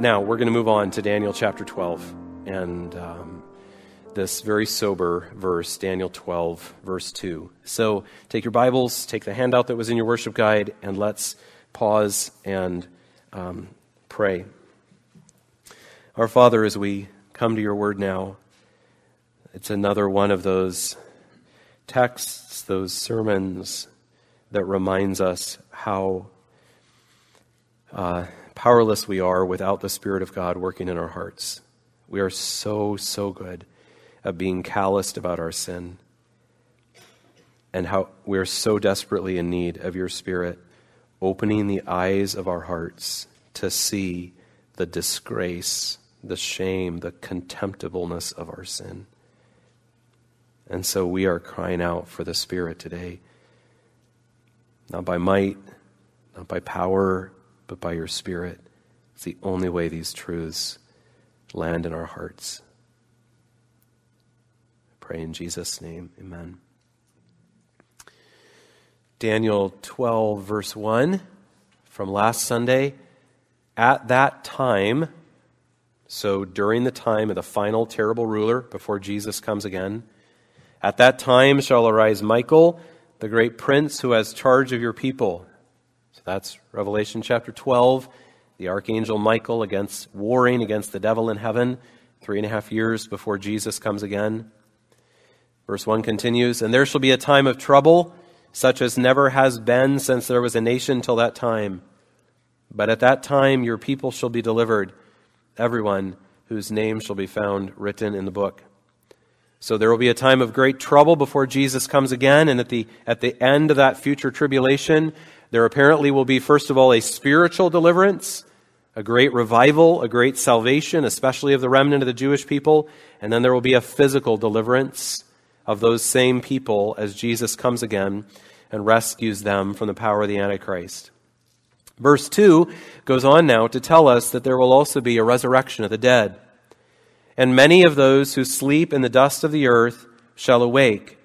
now we're going to move on to Daniel chapter 12 and um, this very sober verse, Daniel 12, verse 2. So take your Bibles, take the handout that was in your worship guide, and let's pause and um, pray. Our Father, as we come to your word now, it's another one of those texts, those sermons that reminds us how uh, powerless we are without the Spirit of God working in our hearts. We are so, so good at being calloused about our sin and how we are so desperately in need of your Spirit opening the eyes of our hearts to see the disgrace, the shame, the contemptibleness of our sin. And so we are crying out for the Spirit today. Not by might, not by power, but by your Spirit. It's the only way these truths land in our hearts. I pray in Jesus' name. Amen. Daniel 12, verse 1 from last Sunday. At that time, so during the time of the final terrible ruler before Jesus comes again, at that time shall arise Michael, the great prince who has charge of your people. That's Revelation chapter 12, the archangel Michael against warring against the devil in heaven, three and a half years before Jesus comes again. Verse 1 continues, And there shall be a time of trouble, such as never has been since there was a nation till that time. But at that time your people shall be delivered, everyone whose name shall be found written in the book. So there will be a time of great trouble before Jesus comes again, and at the, at the end of that future tribulation, there apparently will be, first of all, a spiritual deliverance, a great revival, a great salvation, especially of the remnant of the Jewish people, and then there will be a physical deliverance of those same people as Jesus comes again and rescues them from the power of the Antichrist. Verse 2 goes on now to tell us that there will also be a resurrection of the dead. And many of those who sleep in the dust of the earth shall awake,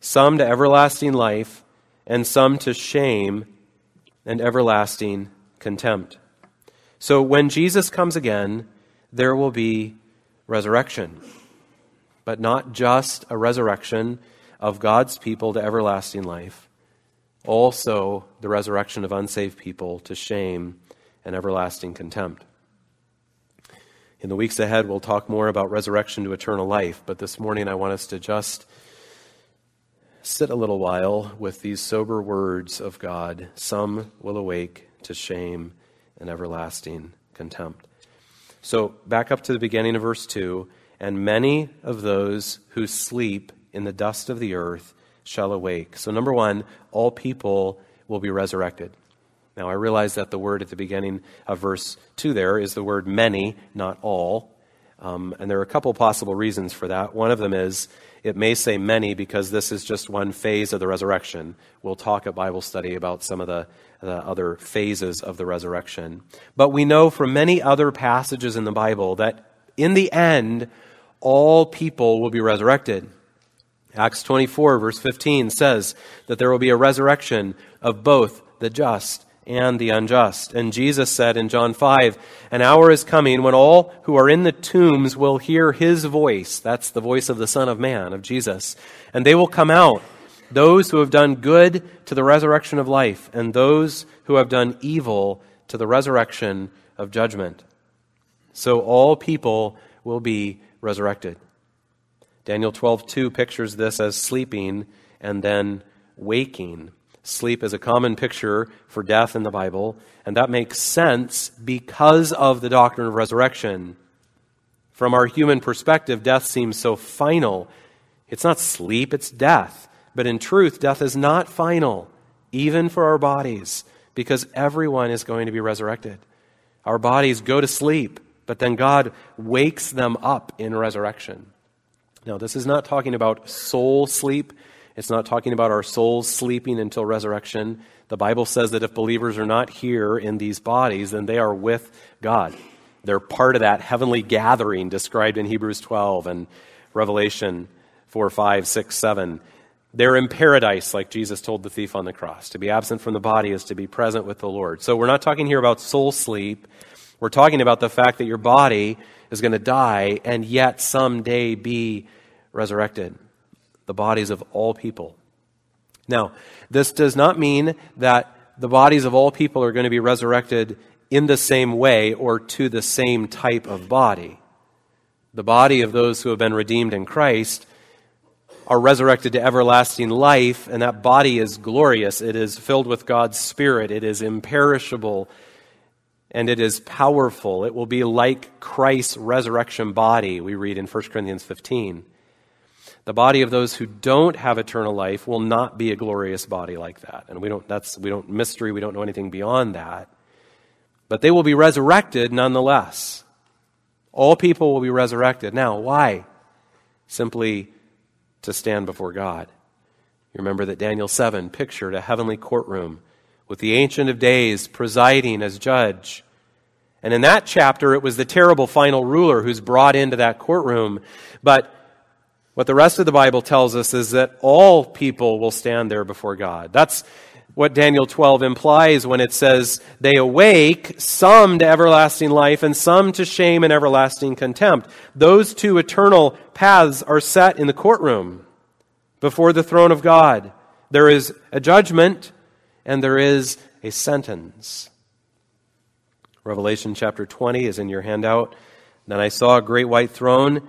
some to everlasting life, and some to shame and everlasting contempt. So when Jesus comes again, there will be resurrection. But not just a resurrection of God's people to everlasting life, also the resurrection of unsaved people to shame and everlasting contempt. In the weeks ahead, we'll talk more about resurrection to eternal life, but this morning I want us to just sit a little while with these sober words of God. Some will awake to shame and everlasting contempt. So, back up to the beginning of verse 2 and many of those who sleep in the dust of the earth shall awake. So, number one, all people will be resurrected. Now, I realize that the word at the beginning of verse 2 there is the word many, not all. Um, and there are a couple possible reasons for that. One of them is it may say many because this is just one phase of the resurrection. We'll talk at Bible study about some of the, the other phases of the resurrection. But we know from many other passages in the Bible that in the end, all people will be resurrected. Acts 24, verse 15 says that there will be a resurrection of both the just and the unjust. And Jesus said in John 5, An hour is coming when all who are in the tombs will hear his voice. That's the voice of the Son of Man, of Jesus. And they will come out, those who have done good to the resurrection of life, and those who have done evil to the resurrection of judgment. So all people will be resurrected. Daniel 12:2 pictures this as sleeping and then waking. Sleep is a common picture for death in the Bible, and that makes sense because of the doctrine of resurrection. From our human perspective, death seems so final. It's not sleep, it's death. But in truth, death is not final, even for our bodies, because everyone is going to be resurrected. Our bodies go to sleep, but then God wakes them up in resurrection. Now, this is not talking about soul sleep. It's not talking about our souls sleeping until resurrection. The Bible says that if believers are not here in these bodies, then they are with God. They're part of that heavenly gathering described in Hebrews 12 and Revelation 4, 5, 6, 7. They're in paradise, like Jesus told the thief on the cross. To be absent from the body is to be present with the Lord. So we're not talking here about soul sleep. We're talking about the fact that your body is going to die and yet someday be resurrected. The bodies of all people. Now, this does not mean that the bodies of all people are going to be resurrected in the same way or to the same type of body. The body of those who have been redeemed in Christ are resurrected to everlasting life, and that body is glorious. It is filled with God's Spirit, it is imperishable, and it is powerful. It will be like Christ's resurrection body, we read in 1 Corinthians 15. The body of those who don't have eternal life will not be a glorious body like that. And we don't, that's, we don't, mystery, we don't know anything beyond that. But they will be resurrected nonetheless. All people will be resurrected. Now, why? Simply to stand before God. You remember that Daniel 7 pictured a heavenly courtroom with the Ancient of Days presiding as judge. And in that chapter, it was the terrible final ruler who's brought into that courtroom. But what the rest of the Bible tells us is that all people will stand there before God. That's what Daniel 12 implies when it says, They awake, some to everlasting life, and some to shame and everlasting contempt. Those two eternal paths are set in the courtroom before the throne of God. There is a judgment and there is a sentence. Revelation chapter 20 is in your handout. Then I saw a great white throne,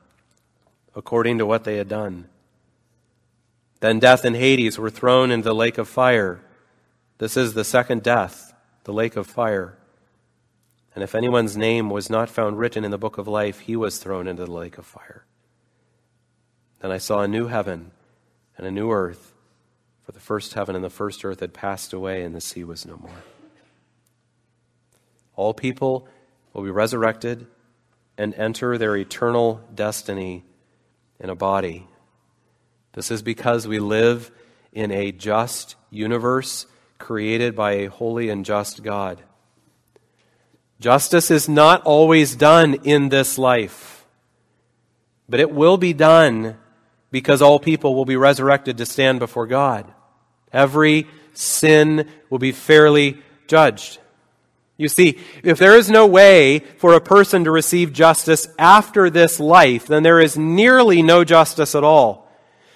according to what they had done. Then death and Hades were thrown into the lake of fire. This is the second death, the lake of fire. And if anyone's name was not found written in the book of life, he was thrown into the lake of fire. Then I saw a new heaven and a new earth, for the first heaven and the first earth had passed away, and the sea was no more. All people will be resurrected and enter their eternal destiny in a body this is because we live in a just universe created by a holy and just God. Justice is not always done in this life, but it will be done because all people will be resurrected to stand before God. Every sin will be fairly judged. You see, if there is no way for a person to receive justice after this life, then there is nearly no justice at all.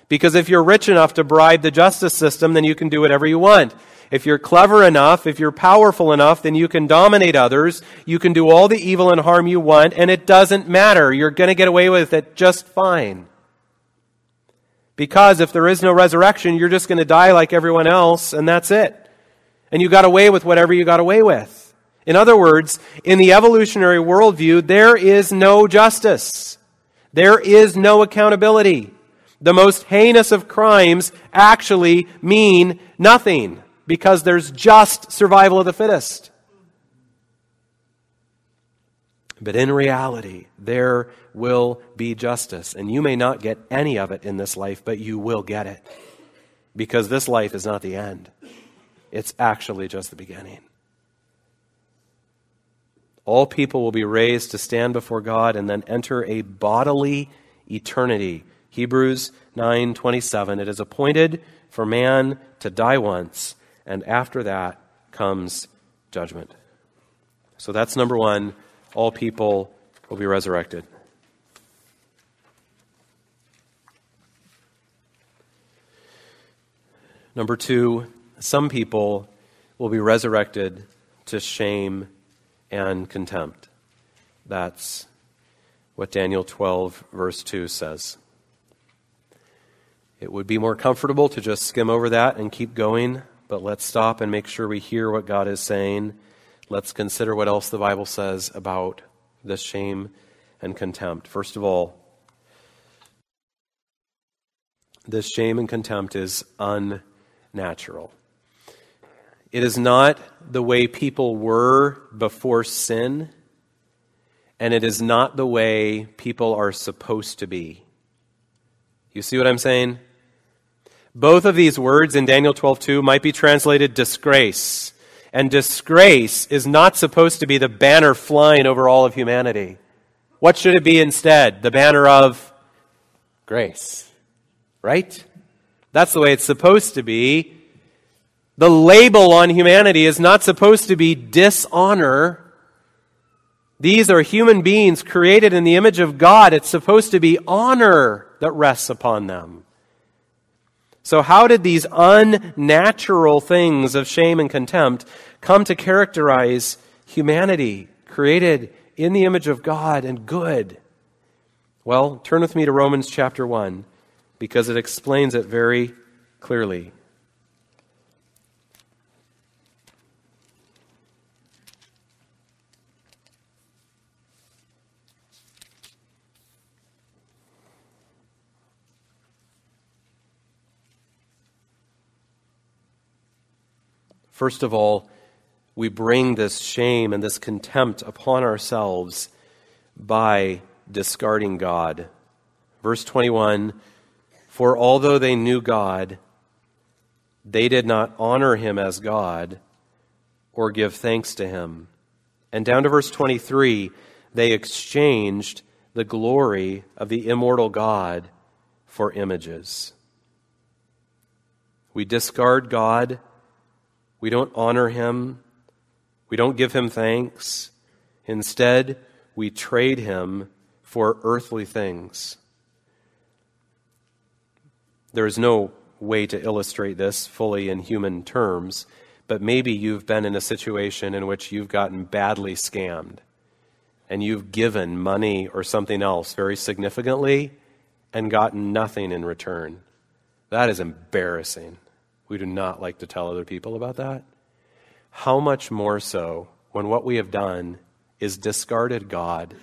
Because if you're rich enough to bribe the justice system, then you can do whatever you want. If you're clever enough, if you're powerful enough, then you can dominate others. You can do all the evil and harm you want, and it doesn't matter. You're going to get away with it just fine. Because if there is no resurrection, you're just going to die like everyone else, and that's it. And you got away with whatever you got away with. In other words, in the evolutionary worldview, there is no justice. There is no accountability the most heinous of crimes actually mean nothing because there's just survival of the fittest. But in reality, there will be justice. And you may not get any of it in this life, but you will get it. Because this life is not the end, it's actually just the beginning. All people will be raised to stand before God and then enter a bodily eternity Hebrews 9:27 It is appointed for man to die once and after that comes judgment. So that's number 1, all people will be resurrected. Number 2, some people will be resurrected to shame and contempt. That's what Daniel 12, verse 2 says. It would be more comfortable to just skim over that and keep going, but let's stop and make sure we hear what God is saying. Let's consider what else the Bible says about this shame and contempt. First of all, this shame and contempt is unnatural. It is not the way people were before sin. and it is not the way people are supposed to be. You see what I'm saying? Both of these words in Daniel 12:2 might be translated disgrace. And disgrace is not supposed to be the banner flying over all of humanity. What should it be instead? The banner of grace. Right? That's the way it's supposed to be. The label on humanity is not supposed to be dishonor. These are human beings created in the image of God. It's supposed to be honor that rests upon them. So, how did these unnatural things of shame and contempt come to characterize humanity, created in the image of God and good? Well, turn with me to Romans chapter 1 because it explains it very clearly. First of all, we bring this shame and this contempt upon ourselves by discarding God. Verse 21 For although they knew God, they did not honor him as God or give thanks to him. And down to verse 23, they exchanged the glory of the immortal God for images. We discard God we don't honor him. We don't give him thanks. Instead, we trade him for earthly things. There is no way to illustrate this fully in human terms, but maybe you've been in a situation in which you've gotten badly scammed and you've given money or something else very significantly and gotten nothing in return. That is embarrassing. We do not like to tell other people about that. How much more so when what we have done is discarded God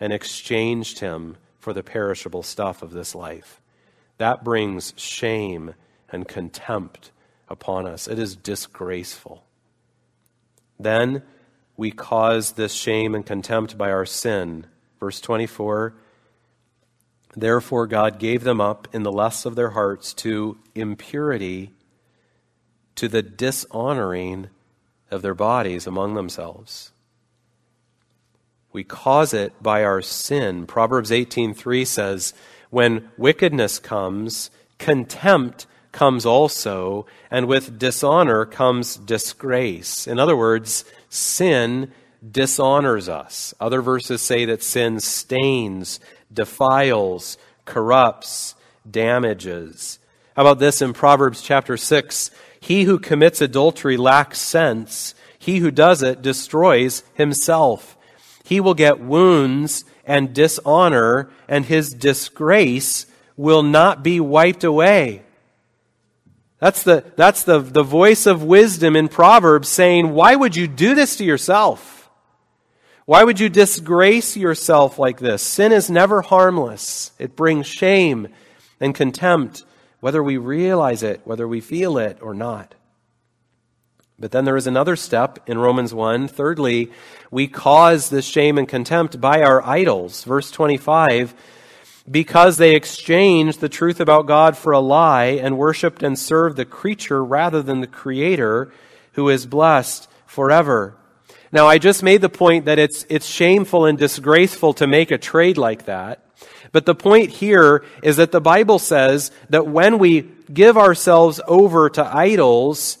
and exchanged Him for the perishable stuff of this life? That brings shame and contempt upon us. It is disgraceful. Then we cause this shame and contempt by our sin. Verse 24 Therefore, God gave them up in the lusts of their hearts to impurity to the dishonoring of their bodies among themselves. We cause it by our sin. Proverbs 18:3 says, "When wickedness comes, contempt comes also, and with dishonor comes disgrace." In other words, sin dishonors us. Other verses say that sin stains, defiles, corrupts, damages. How about this in Proverbs chapter 6? He who commits adultery lacks sense. He who does it destroys himself. He will get wounds and dishonor, and his disgrace will not be wiped away. That's the, that's the, the voice of wisdom in Proverbs saying, Why would you do this to yourself? Why would you disgrace yourself like this? Sin is never harmless, it brings shame and contempt whether we realize it, whether we feel it or not. But then there is another step in Romans 1. Thirdly, we cause this shame and contempt by our idols. Verse 25 because they exchanged the truth about God for a lie and worshiped and served the creature rather than the Creator who is blessed forever. Now, I just made the point that it's, it's shameful and disgraceful to make a trade like that. But the point here is that the Bible says that when we give ourselves over to idols,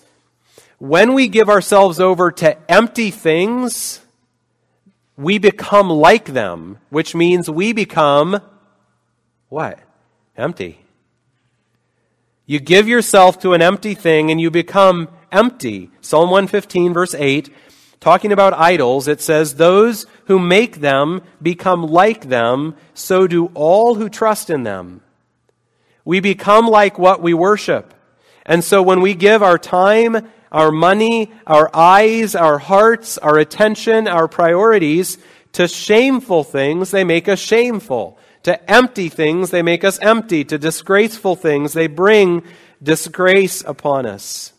when we give ourselves over to empty things, we become like them, which means we become what? Empty. You give yourself to an empty thing and you become empty. Psalm 115, verse 8 talking about idols, it says, Those who make them become like them, so do all who trust in them. We become like what we worship. And so when we give our time, our money, our eyes, our hearts, our attention, our priorities to shameful things, they make us shameful. To empty things, they make us empty. To disgraceful things, they bring disgrace upon us.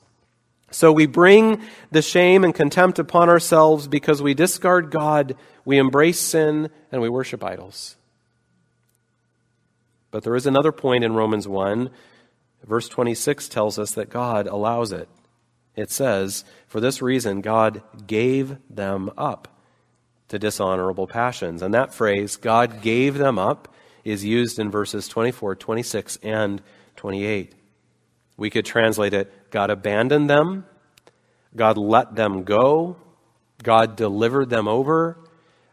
So we bring the shame and contempt upon ourselves because we discard God, we embrace sin, and we worship idols. But there is another point in Romans 1. Verse 26 tells us that God allows it. It says, For this reason, God gave them up to dishonorable passions. And that phrase, God gave them up, is used in verses 24, 26, and 28. We could translate it God abandoned them, God let them go, God delivered them over,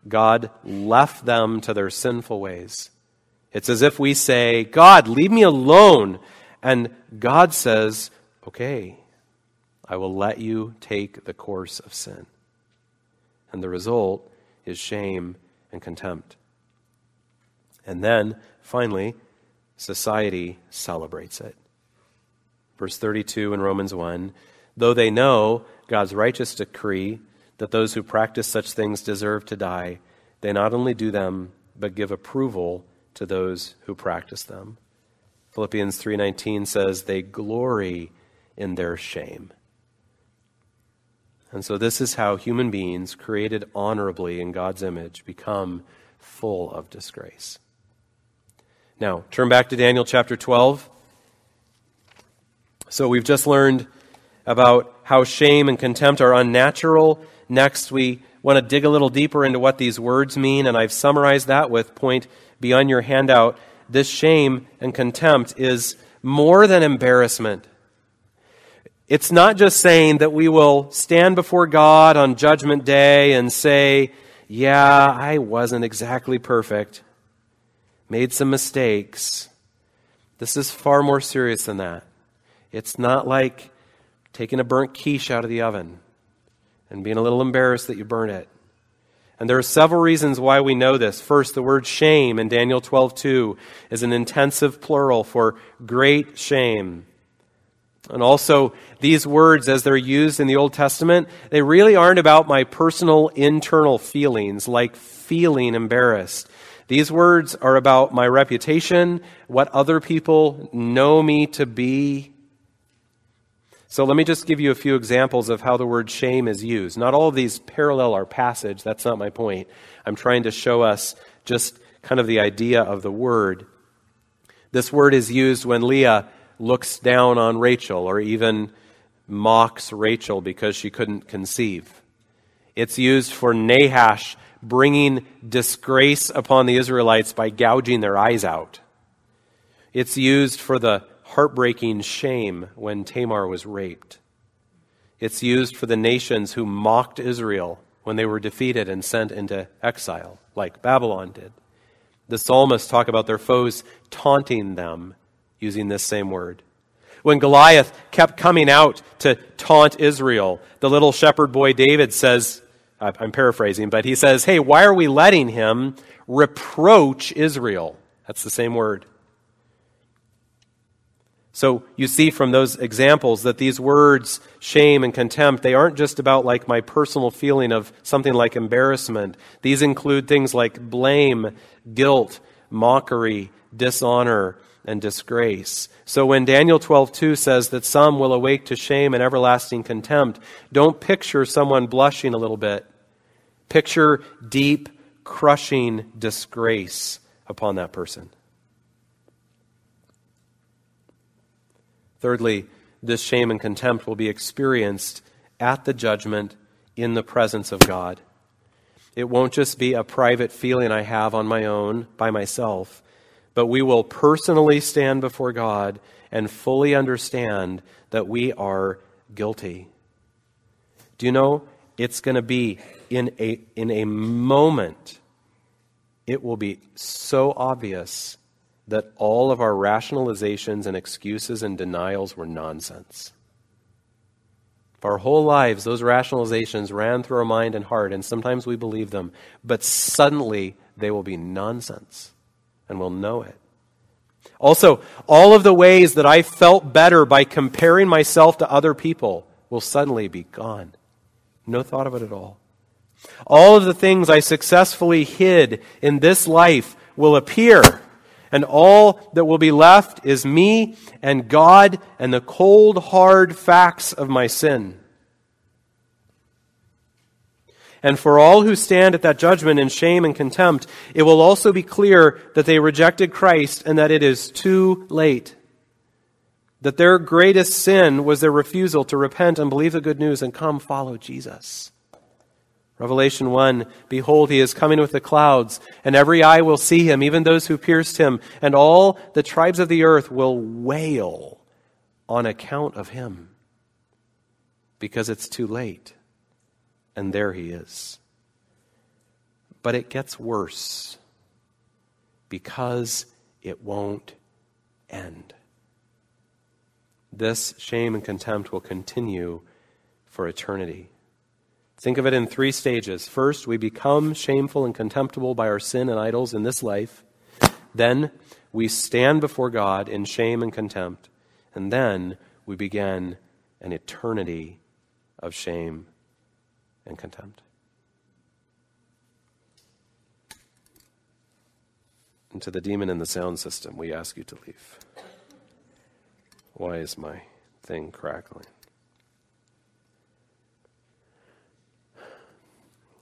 God left them to their sinful ways. It's as if we say, God, leave me alone. And God says, okay, I will let you take the course of sin. And the result is shame and contempt. And then, finally, society celebrates it. Verse 32 in Romans 1 Though they know God's righteous decree that those who practice such things deserve to die, they not only do them, but give approval to those who practice them. Philippians 3:19 says they glory in their shame. And so this is how human beings created honorably in God's image become full of disgrace. Now, turn back to Daniel chapter 12. So we've just learned about how shame and contempt are unnatural. Next, we want to dig a little deeper into what these words mean, and I've summarized that with point beyond your handout. This shame and contempt is more than embarrassment. It's not just saying that we will stand before God on Judgment Day and say, Yeah, I wasn't exactly perfect, made some mistakes. This is far more serious than that. It's not like taking a burnt quiche out of the oven and being a little embarrassed that you burnt it. And there are several reasons why we know this. First, the word shame in Daniel 12:2 is an intensive plural for great shame. And also, these words, as they're used in the Old Testament, they really aren't about my personal internal feelings, like feeling embarrassed. These words are about my reputation, what other people know me to be, so let me just give you a few examples of how the word shame is used. Not all of these parallel our passage, that's not my point. I'm trying to show us just kind of the idea of the word. This word is used when Leah looks down on Rachel or even mocks Rachel because she couldn't conceive. It's used for Nahash bringing disgrace upon the Israelites by gouging their eyes out. It's used for the heartbreaking shame when Tamar was raped. It's used for the nations who mocked Israel when they were defeated and sent into exile, like Babylon did. The psalmists talk about their foes taunting them using this same word. When Goliath kept coming out to taunt Israel, the little shepherd boy David says, I'm paraphrasing, but he says, Hey, why are we letting him reproach Israel? That's the same word. So you see from those examples that these words, shame and contempt, they aren't just about like my personal feeling of something like embarrassment. These include things like blame, guilt, mockery, dishonor, and disgrace. So when Daniel 12:2 says that some will awake to shame and everlasting contempt, don't picture someone blushing a little bit. Picture deep, crushing disgrace upon that person. Thirdly, this shame and contempt will be experienced at the judgment in the presence of God. It won't just be a private feeling I have on my own, by myself, but we will personally stand before God and fully understand that we are guilty. Do you know? It's going to be in a, in a moment, it will be so obvious that all of our rationalizations and excuses and denials were nonsense. For our whole lives, those rationalizations ran through our mind and heart, and sometimes we believe them, but suddenly they will be nonsense, and we'll know it. Also, all of the ways that I felt better by comparing myself to other people will suddenly be gone. No thought of it at all. All of the things I successfully hid in this life will appear and all that will be left is me and God and the cold, hard facts of my sin. And for all who stand at that judgment in shame and contempt, it will also be clear that they rejected Christ and that it is too late. That their greatest sin was their refusal to repent and believe the good news and come follow Jesus. Revelation 1 Behold, he is coming with the clouds, and every eye will see him, even those who pierced him, and all the tribes of the earth will wail on account of him because it's too late. And there he is. But it gets worse because it won't end. This shame and contempt will continue for eternity. Think of it in three stages. First, we become shameful and contemptible by our sin and idols in this life. Then, we stand before God in shame and contempt. And then, we begin an eternity of shame and contempt. And to the demon in the sound system, we ask you to leave. Why is my thing crackling?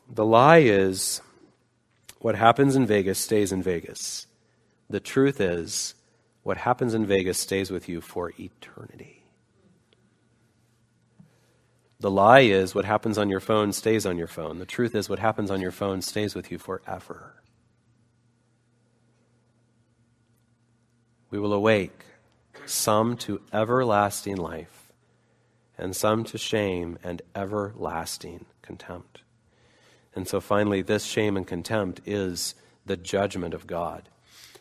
The lie is what happens in Vegas stays in Vegas. The truth is what happens in Vegas stays with you for eternity. The lie is what happens on your phone stays on your phone. The truth is what happens on your phone stays with you forever. We will awake some to everlasting life, and some to shame and everlasting contempt. And so finally, this shame and contempt is the judgment of God.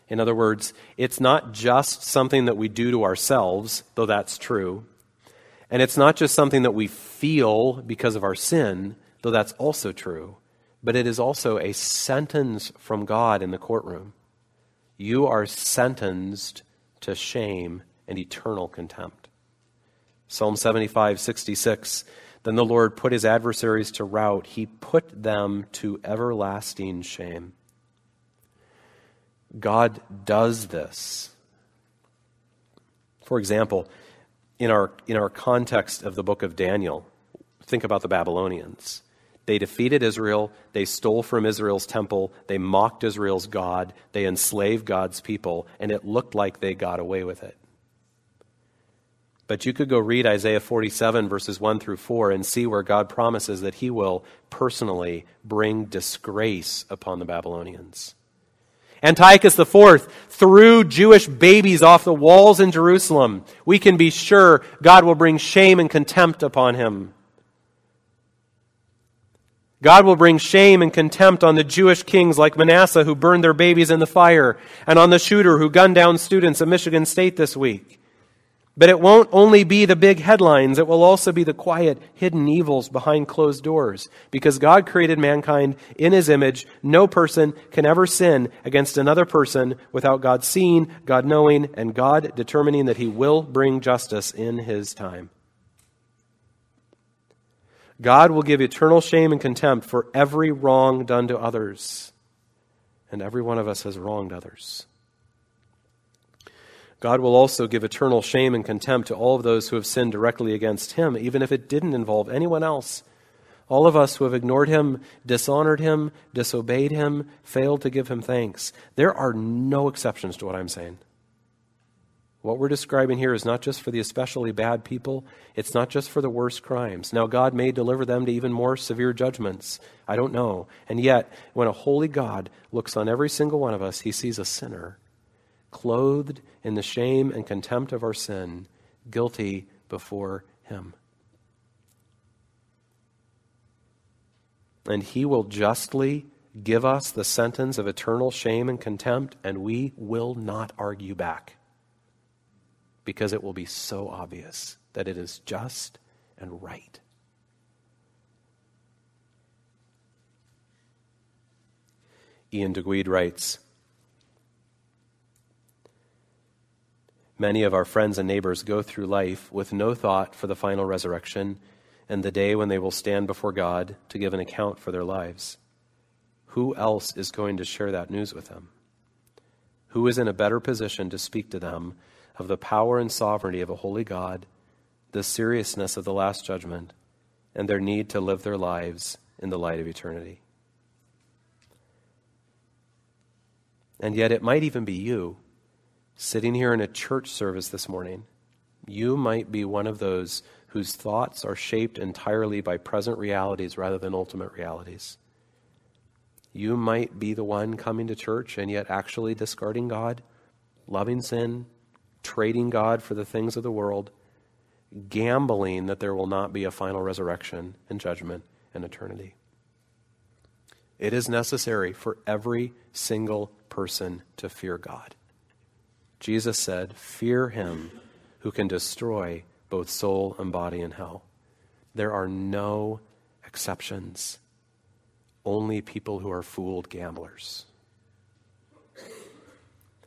In other words, it's not just something that we do to ourselves, though that's true. And it's not just something that we feel because of our sin, though that's also true. But it is also a sentence from God in the courtroom. You are sentenced to shame and eternal contempt. Psalm 75, 66. Then the Lord put his adversaries to rout, he put them to everlasting shame. God does this. For example, in our, in our context of the book of Daniel, think about the Babylonians. They defeated Israel. They stole from Israel's temple. They mocked Israel's God. They enslaved God's people. And it looked like they got away with it. But you could go read Isaiah 47, verses 1 through 4, and see where God promises that he will personally bring disgrace upon the Babylonians. Antiochus IV threw Jewish babies off the walls in Jerusalem. We can be sure God will bring shame and contempt upon him. God will bring shame and contempt on the Jewish kings like Manasseh who burned their babies in the fire, and on the shooter who gunned down students at Michigan State this week. But it won't only be the big headlines, it will also be the quiet, hidden evils behind closed doors. Because God created mankind in his image, no person can ever sin against another person without God seeing, God knowing, and God determining that he will bring justice in his time. God will give eternal shame and contempt for every wrong done to others. And every one of us has wronged others. God will also give eternal shame and contempt to all of those who have sinned directly against him, even if it didn't involve anyone else. All of us who have ignored him, dishonored him, disobeyed him, failed to give him thanks. There are no exceptions to what I'm saying. What we're describing here is not just for the especially bad people, it's not just for the worst crimes. Now, God may deliver them to even more severe judgments. I don't know. And yet, when a holy God looks on every single one of us, he sees a sinner clothed in the shame and contempt of our sin, guilty before Him. And He will justly give us the sentence of eternal shame and contempt, and we will not argue back because it will be so obvious that it is just and right. Iain Duguid writes Many of our friends and neighbors go through life with no thought for the final resurrection and the day when they will stand before God to give an account for their lives. Who else is going to share that news with them? Who is in a better position to speak to them of the power and sovereignty of a holy God, the seriousness of the last judgment, and their need to live their lives in the light of eternity. And yet, it might even be you sitting here in a church service this morning. You might be one of those whose thoughts are shaped entirely by present realities rather than ultimate realities. You might be the one coming to church and yet actually discarding God, loving sin, trading God for the things of the world, gambling that there will not be a final resurrection and judgment and eternity. It is necessary for every single person to fear God. Jesus said, Fear him who can destroy both soul and body in hell. There are no exceptions, only people who are fooled gamblers.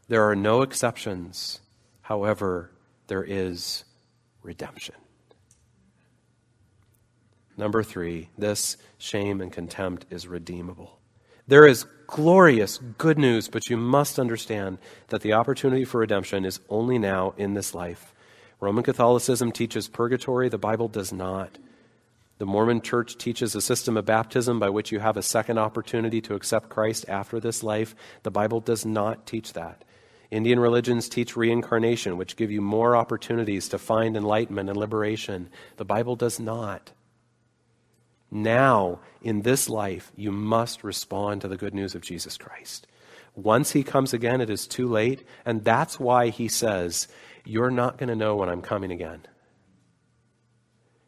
There are no exceptions, however, there is redemption. Number three, this shame and contempt is redeemable. There is glorious good news, but you must understand that the opportunity for redemption is only now in this life. Roman Catholicism teaches purgatory, the Bible does not. The Mormon church teaches a system of baptism by which you have a second opportunity to accept Christ after this life. The Bible does not teach that. Indian religions teach reincarnation, which give you more opportunities to find enlightenment and liberation. The Bible does not. Now, in this life, you must respond to the good news of Jesus Christ. Once he comes again, it is too late, and that's why he says, You're not going to know when I'm coming again.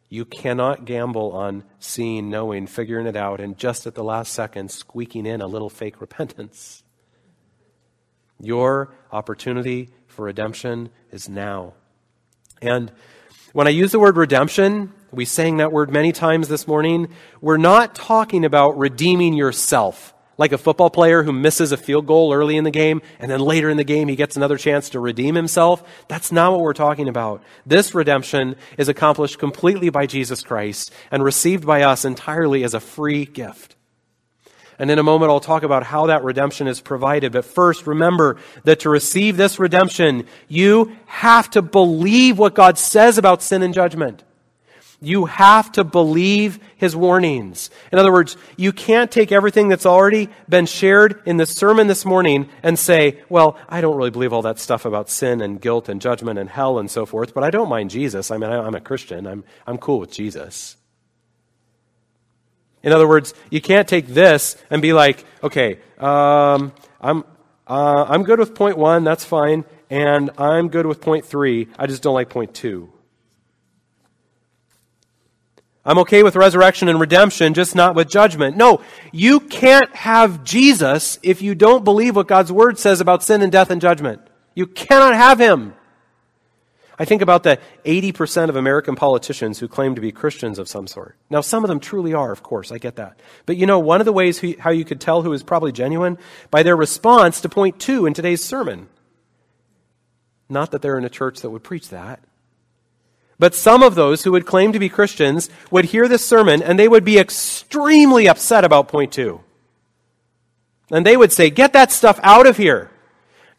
You cannot gamble on seeing, knowing, figuring it out, and just at the last second squeaking in a little fake repentance. Your opportunity for redemption is now. And when I use the word redemption, we sang that word many times this morning. We're not talking about redeeming yourself, like a football player who misses a field goal early in the game and then later in the game he gets another chance to redeem himself. That's not what we're talking about. This redemption is accomplished completely by Jesus Christ and received by us entirely as a free gift. And in a moment, I'll talk about how that redemption is provided. But first, remember that to receive this redemption, you have to believe what God says about sin and judgment. You have to believe his warnings. In other words, you can't take everything that's already been shared in the sermon this morning and say, well, I don't really believe all that stuff about sin and guilt and judgment and hell and so forth, but I don't mind Jesus. I mean, I'm a Christian. I'm, I'm cool with Jesus. In other words, you can't take this and be like, okay, um, I'm, uh, I'm good with point one, that's fine, and I'm good with point three, I just don't like point two. I'm okay with resurrection and redemption, just not with judgment. No, you can't have Jesus if you don't believe what God's word says about sin and death and judgment. You cannot have him. I think about the 80% of American politicians who claim to be Christians of some sort. Now, some of them truly are, of course, I get that. But you know, one of the ways how you could tell who is probably genuine? By their response to point two in today's sermon. Not that they're in a church that would preach that. But some of those who would claim to be Christians would hear this sermon and they would be extremely upset about point two. And they would say, Get that stuff out of here.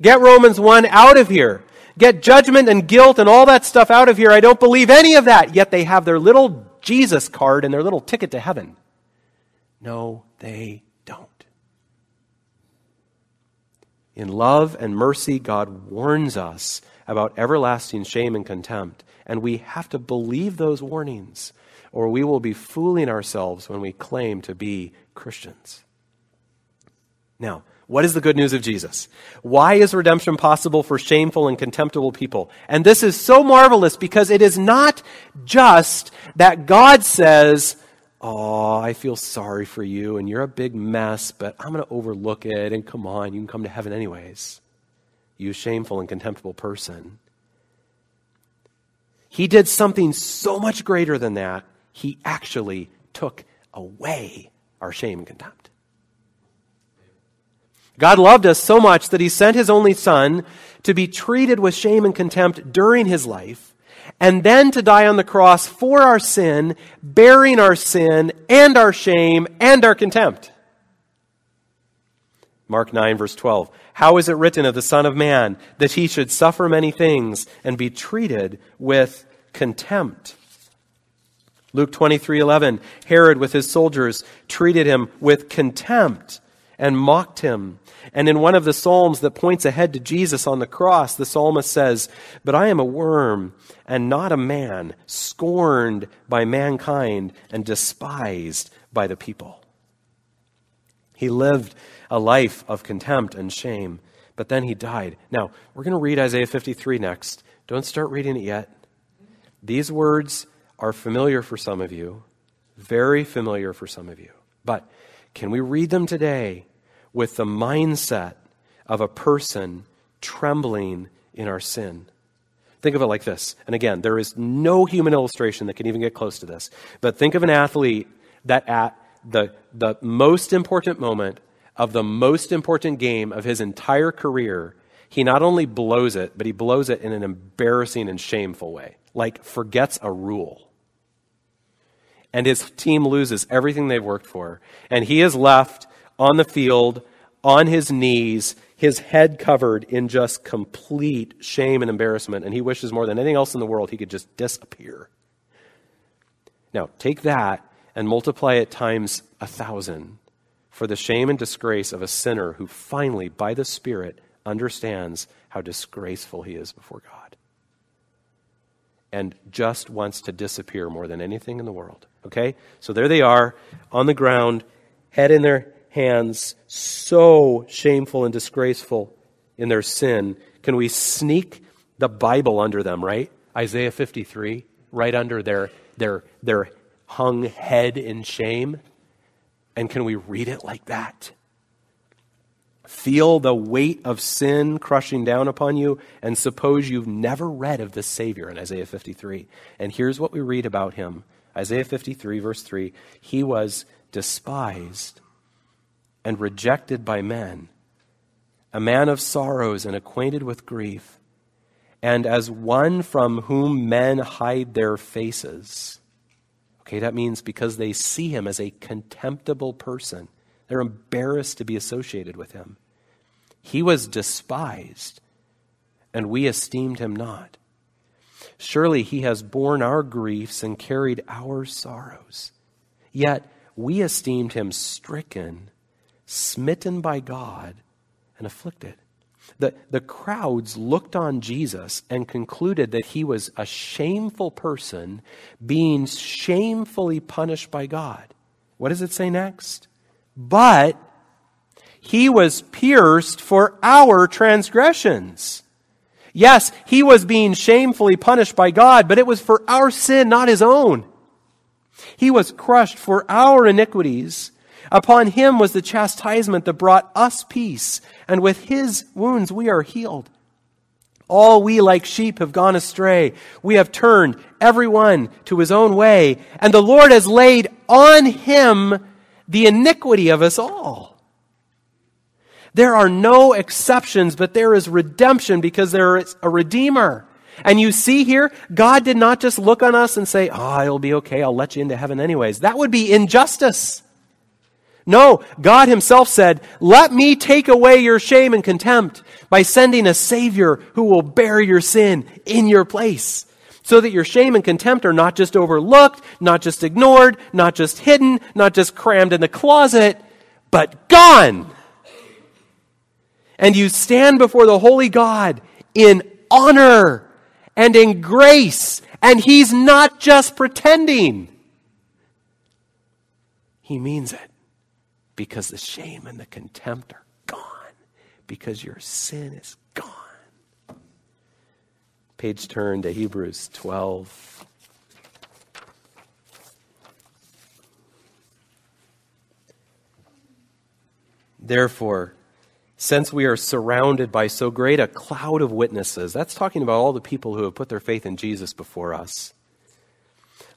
Get Romans 1 out of here. Get judgment and guilt and all that stuff out of here. I don't believe any of that. Yet they have their little Jesus card and their little ticket to heaven. No, they don't. In love and mercy, God warns us about everlasting shame and contempt. And we have to believe those warnings, or we will be fooling ourselves when we claim to be Christians. Now, what is the good news of Jesus? Why is redemption possible for shameful and contemptible people? And this is so marvelous because it is not just that God says, Oh, I feel sorry for you and you're a big mess, but I'm going to overlook it and come on, you can come to heaven anyways. You shameful and contemptible person. He did something so much greater than that. He actually took away our shame and contempt. God loved us so much that he sent his only son to be treated with shame and contempt during his life, and then to die on the cross for our sin, bearing our sin and our shame and our contempt. Mark 9, verse 12. How is it written of the Son of Man that he should suffer many things and be treated with contempt? Luke 23:11 Herod with his soldiers treated him with contempt and mocked him. And in one of the psalms that points ahead to Jesus on the cross, the psalmist says, "But I am a worm and not a man, scorned by mankind and despised by the people." He lived a life of contempt and shame, but then he died. Now, we're going to read Isaiah 53 next. Don't start reading it yet. These words are familiar for some of you, very familiar for some of you. But can we read them today with the mindset of a person trembling in our sin? Think of it like this. And again, there is no human illustration that can even get close to this. But think of an athlete that at the, the most important moment of the most important game of his entire career, he not only blows it, but he blows it in an embarrassing and shameful way. Like forgets a rule and his team loses everything they've worked for. And he is left on the field, on his knees, his head covered in just complete shame and embarrassment. And he wishes more than anything else in the world he could just disappear. Now, take that and multiply it times a thousand for the shame and disgrace of a sinner who finally, by the Spirit, understands how disgraceful he is before God and just wants to disappear more than anything in the world. Okay? So there they are on the ground, head in their hands, so shameful and disgraceful in their sin. Can we sneak the Bible under them, right? Isaiah 53, right under their, their, their hung head in shame? And can we read it like that? Feel the weight of sin crushing down upon you, and suppose you've never read of the Savior in Isaiah 53. And here's what we read about him Isaiah 53, verse 3 He was despised and rejected by men, a man of sorrows and acquainted with grief, and as one from whom men hide their faces. Okay, that means because they see him as a contemptible person. They're embarrassed to be associated with him. He was despised, and we esteemed him not. Surely he has borne our griefs and carried our sorrows. Yet we esteemed him stricken, smitten by God, and afflicted. The, the crowds looked on Jesus and concluded that he was a shameful person being shamefully punished by God. What does it say next? But he was pierced for our transgressions. Yes, he was being shamefully punished by God, but it was for our sin, not his own. He was crushed for our iniquities. Upon him was the chastisement that brought us peace, and with his wounds we are healed. All we like sheep have gone astray. We have turned every one to his own way, and the Lord has laid on him the iniquity of us all. There are no exceptions, but there is redemption because there is a Redeemer. And you see here, God did not just look on us and say, Ah, oh, it'll be okay, I'll let you into heaven anyways. That would be injustice. No, God Himself said, Let me take away your shame and contempt by sending a Savior who will bear your sin in your place. So that your shame and contempt are not just overlooked, not just ignored, not just hidden, not just crammed in the closet, but gone and you stand before the holy God in honor and in grace. And he's not just pretending. He means it because the shame and the contempt are gone, because your sin is gone. Page turn to Hebrews 12. Therefore, since we are surrounded by so great a cloud of witnesses, that's talking about all the people who have put their faith in Jesus before us.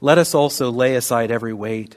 Let us also lay aside every weight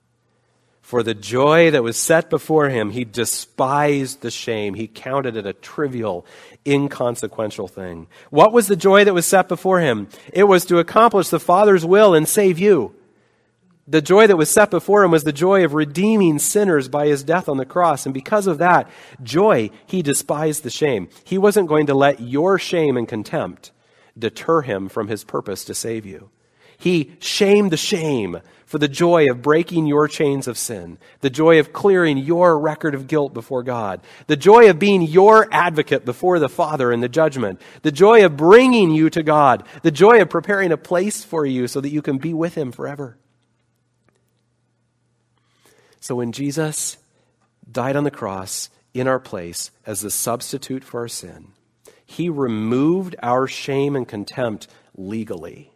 For the joy that was set before him, he despised the shame. He counted it a trivial, inconsequential thing. What was the joy that was set before him? It was to accomplish the Father's will and save you. The joy that was set before him was the joy of redeeming sinners by his death on the cross. And because of that joy, he despised the shame. He wasn't going to let your shame and contempt deter him from his purpose to save you. He shamed the shame for the joy of breaking your chains of sin, the joy of clearing your record of guilt before God, the joy of being your advocate before the Father in the judgment, the joy of bringing you to God, the joy of preparing a place for you so that you can be with Him forever. So when Jesus died on the cross in our place as the substitute for our sin, He removed our shame and contempt legally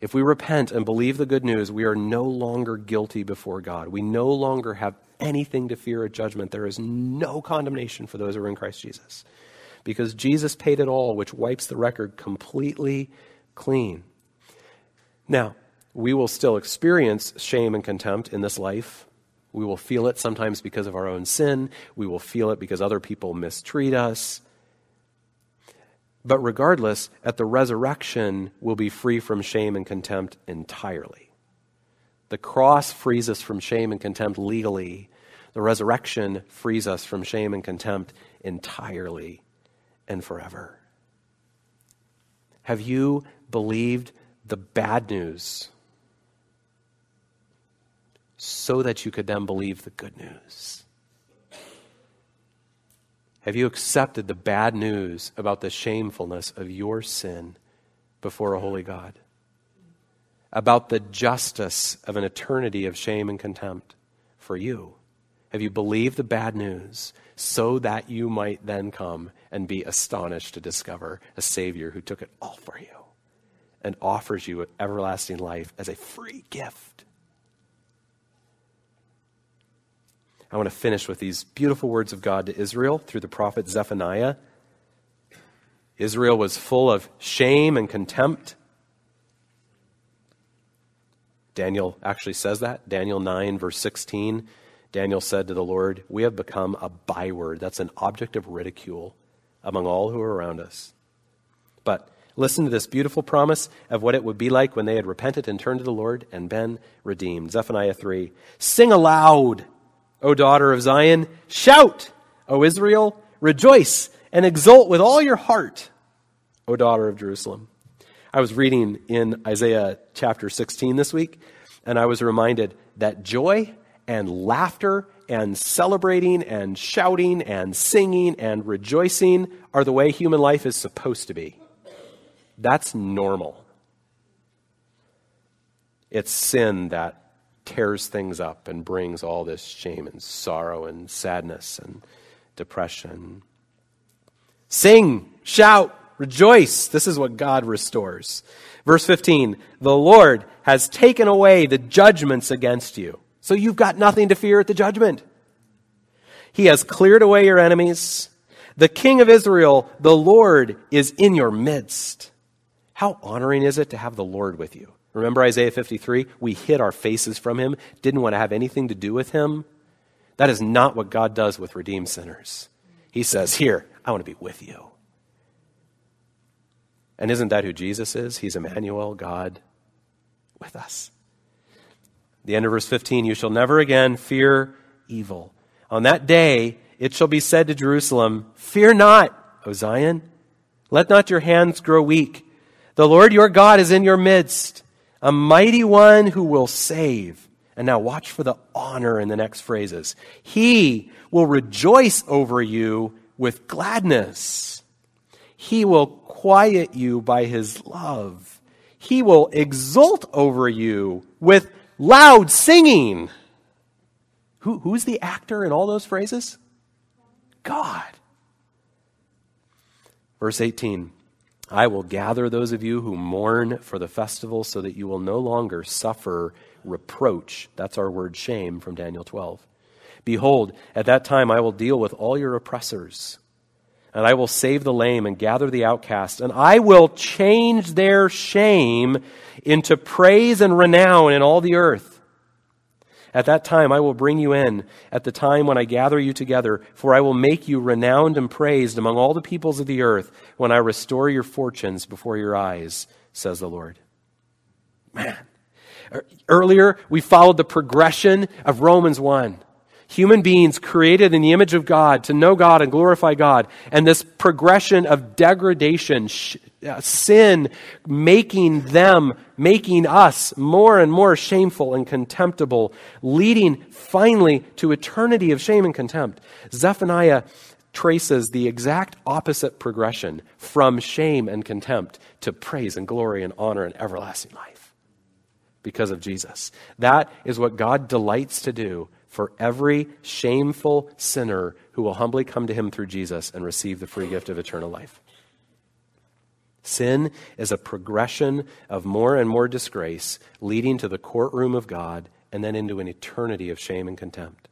if we repent and believe the good news, we are no longer guilty before God. We no longer have anything to fear at judgment. There is no condemnation for those who are in Christ Jesus. Because Jesus paid it all, which wipes the record completely clean. Now, we will still experience shame and contempt in this life. We will feel it sometimes because of our own sin. We will feel it because other people mistreat us. But regardless, at the resurrection, we'll be free from shame and contempt entirely. The cross frees us from shame and contempt legally. The resurrection frees us from shame and contempt entirely and forever. Have you believed the bad news so that you could then believe the good news? Have you accepted the bad news about the shamefulness of your sin before a holy God? About the justice of an eternity of shame and contempt for you? Have you believed the bad news so that you might then come and be astonished to discover a Savior who took it all for you and offers you everlasting life as a free gift? I want to finish with these beautiful words of God to Israel through the prophet Zephaniah. Israel was full of shame and contempt. Daniel actually says that. Daniel 9, verse 16. Daniel said to the Lord, We have become a byword. That's an object of ridicule among all who are around us. But listen to this beautiful promise of what it would be like when they had repented and turned to the Lord and been redeemed. Zephaniah 3. Sing aloud O daughter of Zion, shout, O Israel, rejoice and exult with all your heart, O daughter of Jerusalem. I was reading in Isaiah chapter 16 this week, and I was reminded that joy and laughter and celebrating and shouting and singing and rejoicing are the way human life is supposed to be. That's normal. It's sin that tears things up and brings all this shame and sorrow and sadness and depression. Sing, shout, rejoice. This is what God restores. Verse 15 The Lord has taken away the judgments against you. So you've got nothing to fear at the judgment. He has cleared away your enemies. The King of Israel, the Lord, is in your midst. How honoring is it to have the Lord with you? Remember Isaiah 53? We hid our faces from him, didn't want to have anything to do with him. That is not what God does with redeemed sinners. He says, Here, I want to be with you. And isn't that who Jesus is? He's Emmanuel, God with us. The end of verse 15 You shall never again fear evil. On that day, it shall be said to Jerusalem, Fear not, O Zion. Let not your hands grow weak. The Lord your God is in your midst a mighty one who will save. And now watch for the honor in the next phrases. He will rejoice over you with gladness. He will quiet you by his love. He will exult over you with loud singing. Who, who's the actor in all those phrases? God. Verse 18 I will gather those of you who mourn for the festival so that you will no longer suffer reproach. That's our word shame from Daniel 12. Behold, at that time I will deal with all your oppressors, and I will save the lame and gather the outcast, and I will change their shame into praise and renown in all the earth. At that time I will bring you in, at the time when I gather you together, for I will make you renowned and praised among all the peoples of the earth when I restore your fortunes before your eyes, says the Lord. Man. Er, earlier, we followed the progression of Romans 1 human beings created in the image of God to know God and glorify God. And this progression of degradation, uh, sin, making them, making us more and more shameful and contemptible, leading finally to eternity of shame and contempt. Zephaniah traces the exact opposite progression from shame and contempt to praise and glory and honor and everlasting life because of Jesus. That is what God delights to do for every shameful sinner who will humbly come to him through Jesus and receive the free gift of eternal life. Sin is a progression of more and more disgrace, leading to the courtroom of God and then into an eternity of shame and contempt.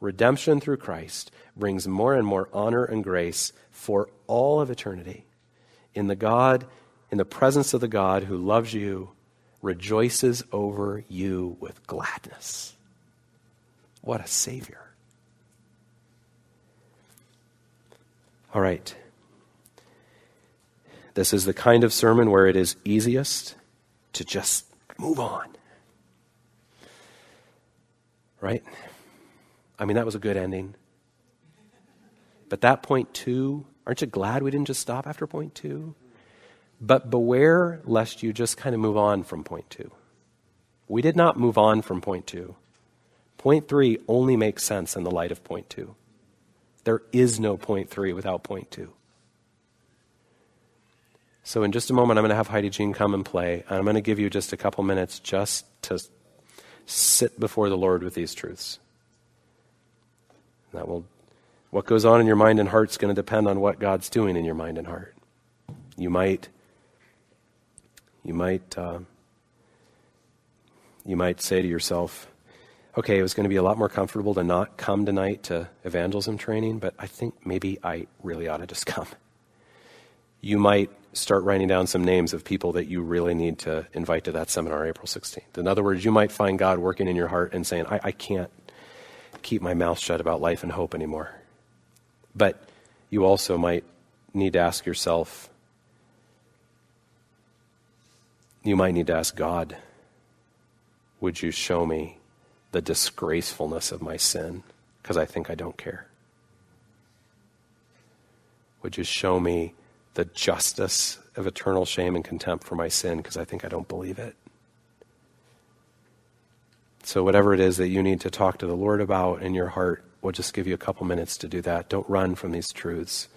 Redemption through Christ brings more and more honor and grace for all of eternity. In the God, in the presence of the God who loves you, rejoices over you with gladness. What a Savior. All right. This is the kind of sermon where it is easiest to just move on. Right? I mean, that was a good ending. But that point two, aren't you glad we didn't just stop after point two? But beware lest you just kind of move on from point two. We did not move on from point two. Point three only makes sense in the light of point two. There is no point three without point two. So, in just a moment, I'm going to have Heidi Jean come and play. And I'm going to give you just a couple minutes just to sit before the Lord with these truths. That will, what goes on in your mind and heart is going to depend on what God's doing in your mind and heart. You might, you might, uh, you might say to yourself, okay, it was going to be a lot more comfortable to not come tonight to evangelism training, but I think maybe I really ought to just come. You might start writing down some names of people that you really need to invite to that seminar April 16th. In other words, you might find God working in your heart and saying, I, I can't keep my mouth shut about life and hope anymore. But you also might need to ask yourself, you might need to ask God, would you show me the disgracefulness of my sin because I think I don't care? Would you show me the justice of eternal shame and contempt for my sin because I think I don't believe it? So, whatever it is that you need to talk to the Lord about in your heart, we'll just give you a couple minutes to do that. Don't run from these truths.